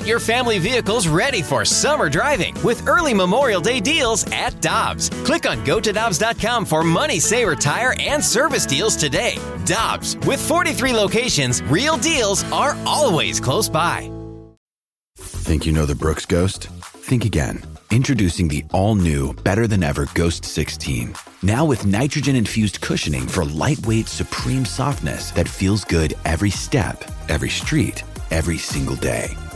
Get your family vehicles ready for summer driving with early Memorial Day deals at Dobbs. Click on gotodobbs.com for money saver tire and service deals today. Dobbs, with 43 locations, real deals are always close by. Think you know the Brooks Ghost? Think again. Introducing the all new, better than ever Ghost 16. Now with nitrogen infused cushioning for lightweight, supreme softness that feels good every step, every street, every single day.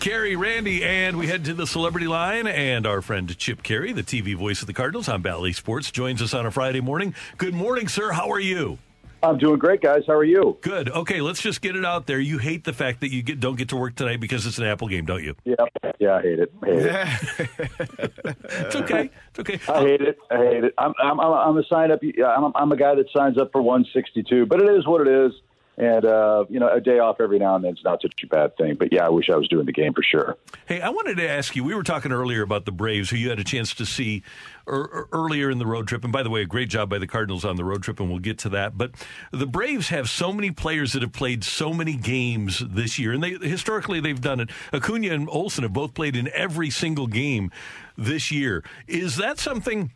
Carey, Randy, and we head to the celebrity line. And our friend Chip Caray, the TV voice of the Cardinals on Bally Sports, joins us on a Friday morning. Good morning, sir. How are you? I'm doing great, guys. How are you? Good. Okay, let's just get it out there. You hate the fact that you get, don't get to work tonight because it's an Apple game, don't you? Yeah, yeah, I hate it. I hate it. It's okay. It's okay. I hate it. I hate it. I'm I'm I'm I'm a sign up. I'm I'm a guy that signs up for 162, but it is what it is. And uh, you know, a day off every now and then is not such a bad thing. But yeah, I wish I was doing the game for sure. Hey, I wanted to ask you. We were talking earlier about the Braves, who you had a chance to see er, earlier in the road trip. And by the way, a great job by the Cardinals on the road trip, and we'll get to that. But the Braves have so many players that have played so many games this year, and they historically they've done it. Acuna and Olson have both played in every single game this year. Is that something?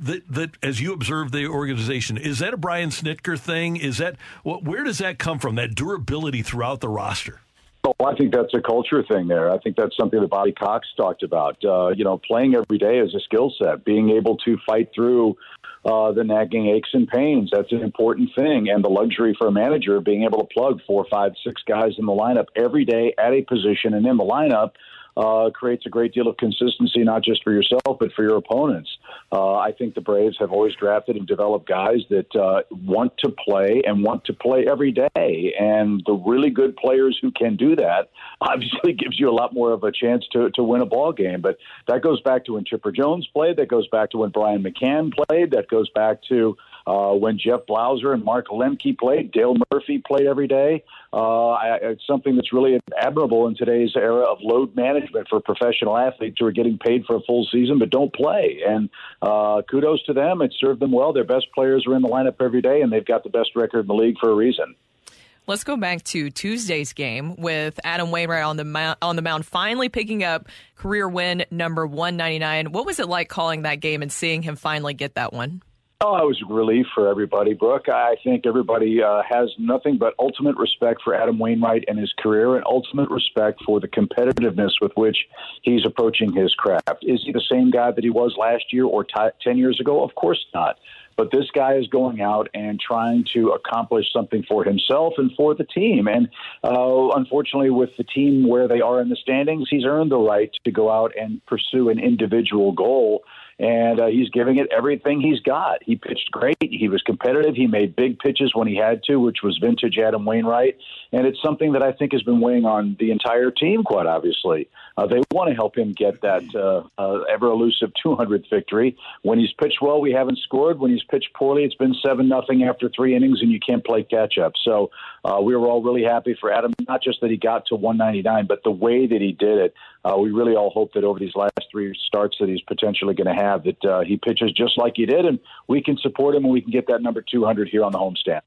That that as you observe the organization is that a Brian Snitker thing? Is that what? Where does that come from? That durability throughout the roster. Oh, I think that's a culture thing there. I think that's something that Bobby Cox talked about. Uh, you know, playing every day is a skill set. Being able to fight through uh, the nagging aches and pains, that's an important thing. And the luxury for a manager being able to plug four, five, six guys in the lineup every day at a position and in the lineup uh, creates a great deal of consistency, not just for yourself, but for your opponents. Uh, I think the Braves have always drafted and developed guys that uh, want to play and want to play every day. And the really good players who can do that obviously gives you a lot more of a chance to, to win a ball game. But that goes back to when Chipper Jones played. That goes back to when Brian McCann played. That goes back to uh, when Jeff Blauser and Mark Lemke played, Dale Murphy played every day. Uh, I, it's something that's really admirable in today's era of load management for professional athletes who are getting paid for a full season but don't play. And uh, kudos to them. It served them well. Their best players are in the lineup every day, and they've got the best record in the league for a reason. Let's go back to Tuesday's game with Adam Wainwright on the mound, on the mound, finally picking up career win number 199. What was it like calling that game and seeing him finally get that one? Oh, it was relief for everybody, Brooke. I think everybody uh, has nothing but ultimate respect for Adam Wainwright and his career, and ultimate respect for the competitiveness with which he's approaching his craft. Is he the same guy that he was last year or t- 10 years ago? Of course not. But this guy is going out and trying to accomplish something for himself and for the team. And uh, unfortunately, with the team where they are in the standings, he's earned the right to go out and pursue an individual goal and uh, he's giving it everything he's got. He pitched great. He was competitive. He made big pitches when he had to, which was vintage Adam Wainwright. And it's something that I think has been weighing on the entire team, quite obviously. Uh, they want to help him get that uh, uh, ever elusive 200th victory. When he's pitched well, we haven't scored. When he's pitched poorly, it's been 7 nothing after three innings, and you can't play catch up. So uh, we were all really happy for Adam, not just that he got to 199, but the way that he did it. Uh, we really all hope that over these last three starts that he's potentially going to have, that uh, he pitches just like he did, and we can support him and we can get that number 200 here on the homestand.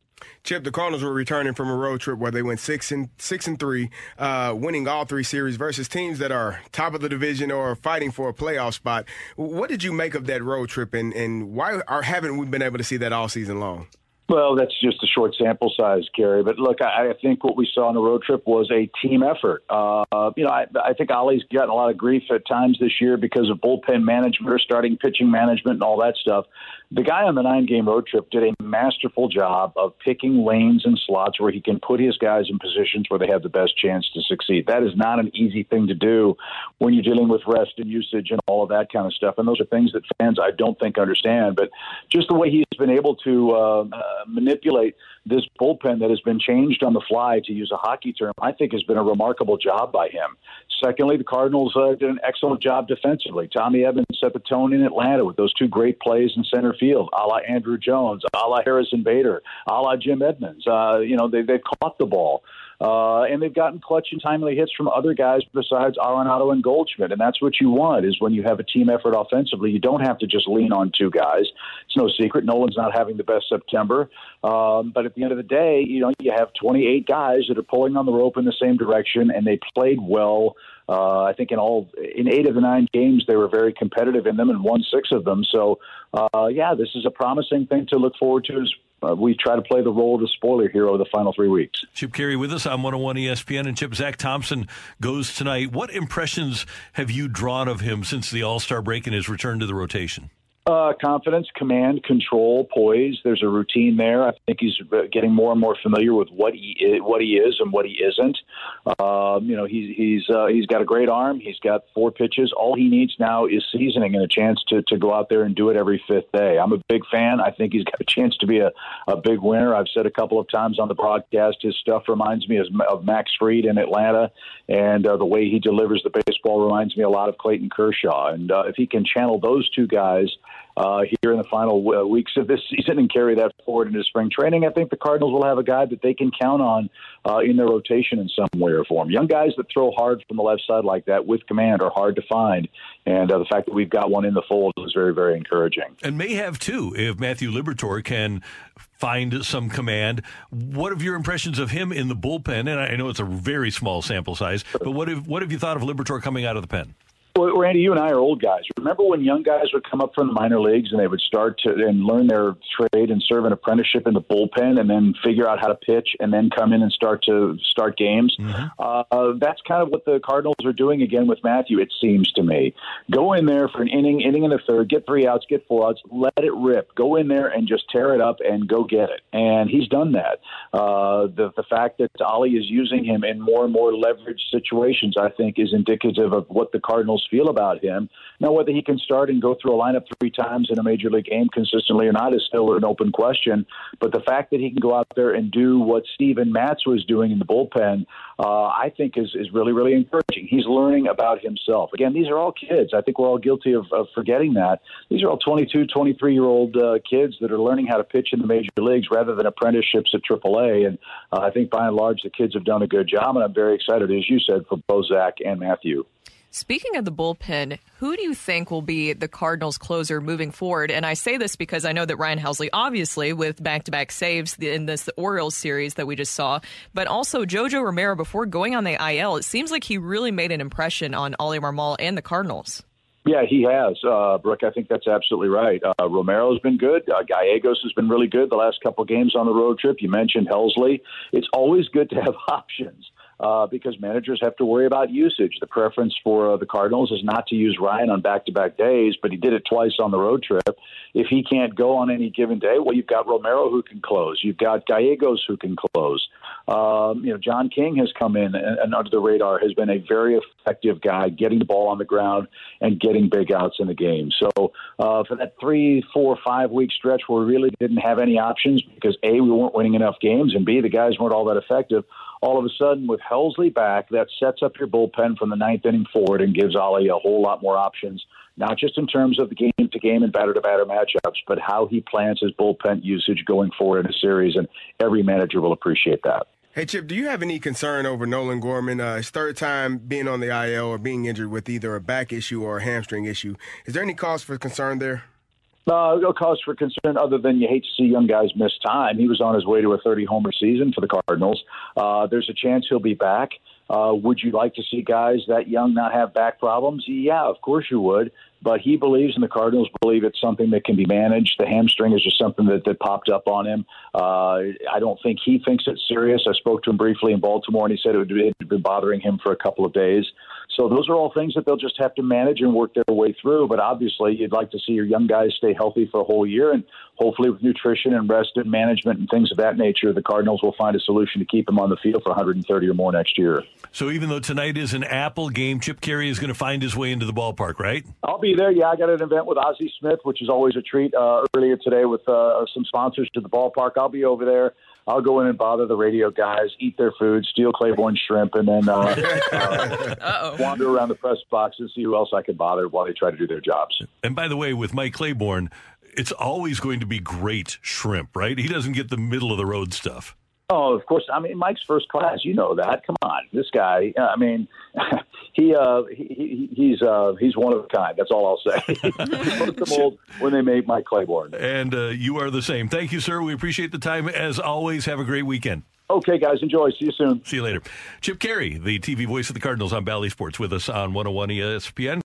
Chip, the Cardinals were returning from a road trip where they went six and six and three, uh, winning all three series versus teams that are top of the division or fighting for a playoff spot. What did you make of that road trip, and, and why are, haven't we been able to see that all season long? Well, that's just a short sample size, Gary. But look, I, I think what we saw on the road trip was a team effort. Uh, you know, I, I think Ollie's gotten a lot of grief at times this year because of bullpen management or starting pitching management and all that stuff. The guy on the nine game road trip did a masterful job of picking lanes and slots where he can put his guys in positions where they have the best chance to succeed. That is not an easy thing to do when you're dealing with rest and usage and all of that kind of stuff. And those are things that fans I don't think understand. But just the way he's been able to uh, manipulate this bullpen that has been changed on the fly, to use a hockey term, I think has been a remarkable job by him. Secondly, the Cardinals uh, did an excellent job defensively. Tommy Edman set the tone in Atlanta with those two great plays in center field, a la Andruw Jones, a la Harrison Bader, a la Jim Edmonds. Uh, you know, they, they've caught the ball. Uh, and they've gotten clutch and timely hits from other guys besides Arenado and Goldschmidt. And that's what you want is when you have a team effort offensively, you don't have to just lean on two guys. It's no secret. Nolan's not having the best September. Um, but at the end of the day, you know, you have 28 guys that are pulling on the rope in the same direction, and they played well. Uh, I think in all in eight of the nine games they were very competitive in them and won six of them. So uh, yeah, this is a promising thing to look forward to as uh, we try to play the role of the spoiler hero the final three weeks. Chip Caray with us on 101 ESPN. And Chip, Zach Thompson goes tonight. What impressions have you drawn of him since the All Star break and his return to the rotation? Uh, confidence, command, control, poise. There's a routine there. I think he's getting more and more familiar with what he is, what he is and what he isn't. Um, you know, he's he's uh, he's got a great arm. He's got four pitches. All he needs now is seasoning and a chance to to go out there and do it every fifth day. I'm a big fan. I think he's got a chance to be a, a big winner. I've said a couple of times on the broadcast, his stuff reminds me of Max Fried in Atlanta, and uh, the way he delivers the baseball reminds me a lot of Clayton Kershaw. And uh, if he can channel those two guys uh, here in the final uh, weeks of this season and carry that forward into spring training, I think the Cardinals will have a guy that they can count on uh, in their rotation in some way or form. Young guys that throw hard from the left side like that with command are hard to find, and uh, the fact that we've got one in the fold is very, very encouraging. And may have too if Matthew Liberatore can find some command. What are your impressions of him in the bullpen? And I know it's a very small sample size, but what have what have you thought of Liberatore coming out of the pen? Well, Randy, you and I are old guys. Remember when young guys would come up from the minor leagues and they would start to and learn their trade and serve an apprenticeship in the bullpen, and then figure out how to pitch, and then come in and start to start games. Mm-hmm. Uh, that's kind of what the Cardinals are doing again with Matthew. It seems to me. Go in there for an inning, inning in the third, get three outs, get four outs, let it rip. Go in there and just tear it up and go get it. And he's done that. Uh, the the fact that Ollie is using him in more and more leveraged situations, I think, is indicative of what the Cardinals feel about him. Now, whether he can start and go through a lineup three times in a major league game consistently or not is still an open question. But the fact that he can go out there and do what Steven Matz was doing in the bullpen, uh, I think is, is really, really encouraging. He's learning about himself. Again, these are all kids. I think we're all guilty of, of forgetting that. These are all 22, 23 year old uh, kids that are learning how to pitch in the major leagues rather than apprenticeships at AAA. And uh, I think by and large, the kids have done a good job. And I'm very excited, as you said, for both Zach and Matthew. Speaking of the bullpen, who do you think will be the Cardinals closer moving forward? And I say this because I know that Ryan Helsley, obviously, with back to back saves in this Orioles series that we just saw, but also Jojo Romero before going on the IL, it seems like he really made an impression on Ollie Marmol and the Cardinals. Yeah, he has, uh, Brooke. I think that's absolutely right. Uh, Romero's been good. Uh, Gallegos has been really good the last couple games on the road trip. You mentioned Helsley. It's always good to have options uh, because managers have to worry about usage. The preference for uh, the Cardinals is not to use Ryan on back to back days, but he did it twice on the road trip. If he can't go on any given day, well, you've got Romero who can close. You've got Gallegos who can close. Um, you know, John King has come in and, and under the radar has been a very effective guy getting the ball on the ground and getting big outs in the game. So uh, for that three, four, five week stretch we really didn't have any options because A, we weren't winning enough games, and B, the guys weren't all that effective all of a sudden with Helsley back, that sets up your bullpen from the ninth inning forward and gives Ollie a whole lot more options, not just in terms of the game to game and batter to batter matchups, but how he plans his bullpen usage going forward in a series. And every manager will appreciate that. Hey, Chip, do you have any concern over Nolan Gorman? Uh, his third time being on the IL or being injured with either a back issue or a hamstring issue. Is there any cause for concern there? Uh, no cause for concern other than you hate to see young guys miss time. He was on his way to a 30 homer season for the Cardinals. Uh, there's a chance he'll be back. Uh, would you like to see guys that young not have back problems? Yeah, of course you would. But he believes, and the Cardinals believe it's something that can be managed. The hamstring is just something that, that popped up on him. Uh, I don't think he thinks it's serious. I spoke to him briefly in Baltimore, and he said it had been bothering him for a couple of days. So those are all things that they'll just have to manage and work their way through. But obviously, you'd like to see your young guys stay healthy for a whole year, and hopefully, with nutrition and rest and management and things of that nature, the Cardinals will find a solution to keep them on the field for 130 or more next year. So even though tonight is an Apple game, Chip Caray is going to find his way into the ballpark, right? I'll be there. Yeah, I got an event with Ozzie Smith, which is always a treat. Uh, earlier today with uh, some sponsors to the ballpark. I'll be over there. I'll go in and bother the radio guys, eat their food, steal Claiborne shrimp, and then uh, uh, wander around the press box and see who else I can bother while they try to do their jobs. And by the way, with Mike Claiborne, it's always going to be great shrimp, right? He doesn't get the middle of the road stuff. Oh, of course. I mean, Mike's first class. You know that. Come on, this guy. I mean, he uh, he he's uh, he's one of a kind. That's all I'll say. Old when they made Mike Claiborne. And uh, you are the same. Thank you, sir. We appreciate the time as always. Have a great weekend. Okay, guys. Enjoy. See you soon. See you later. Chip Caray, the TV voice of the Cardinals on Bally Sports, with us on 101 ESPN.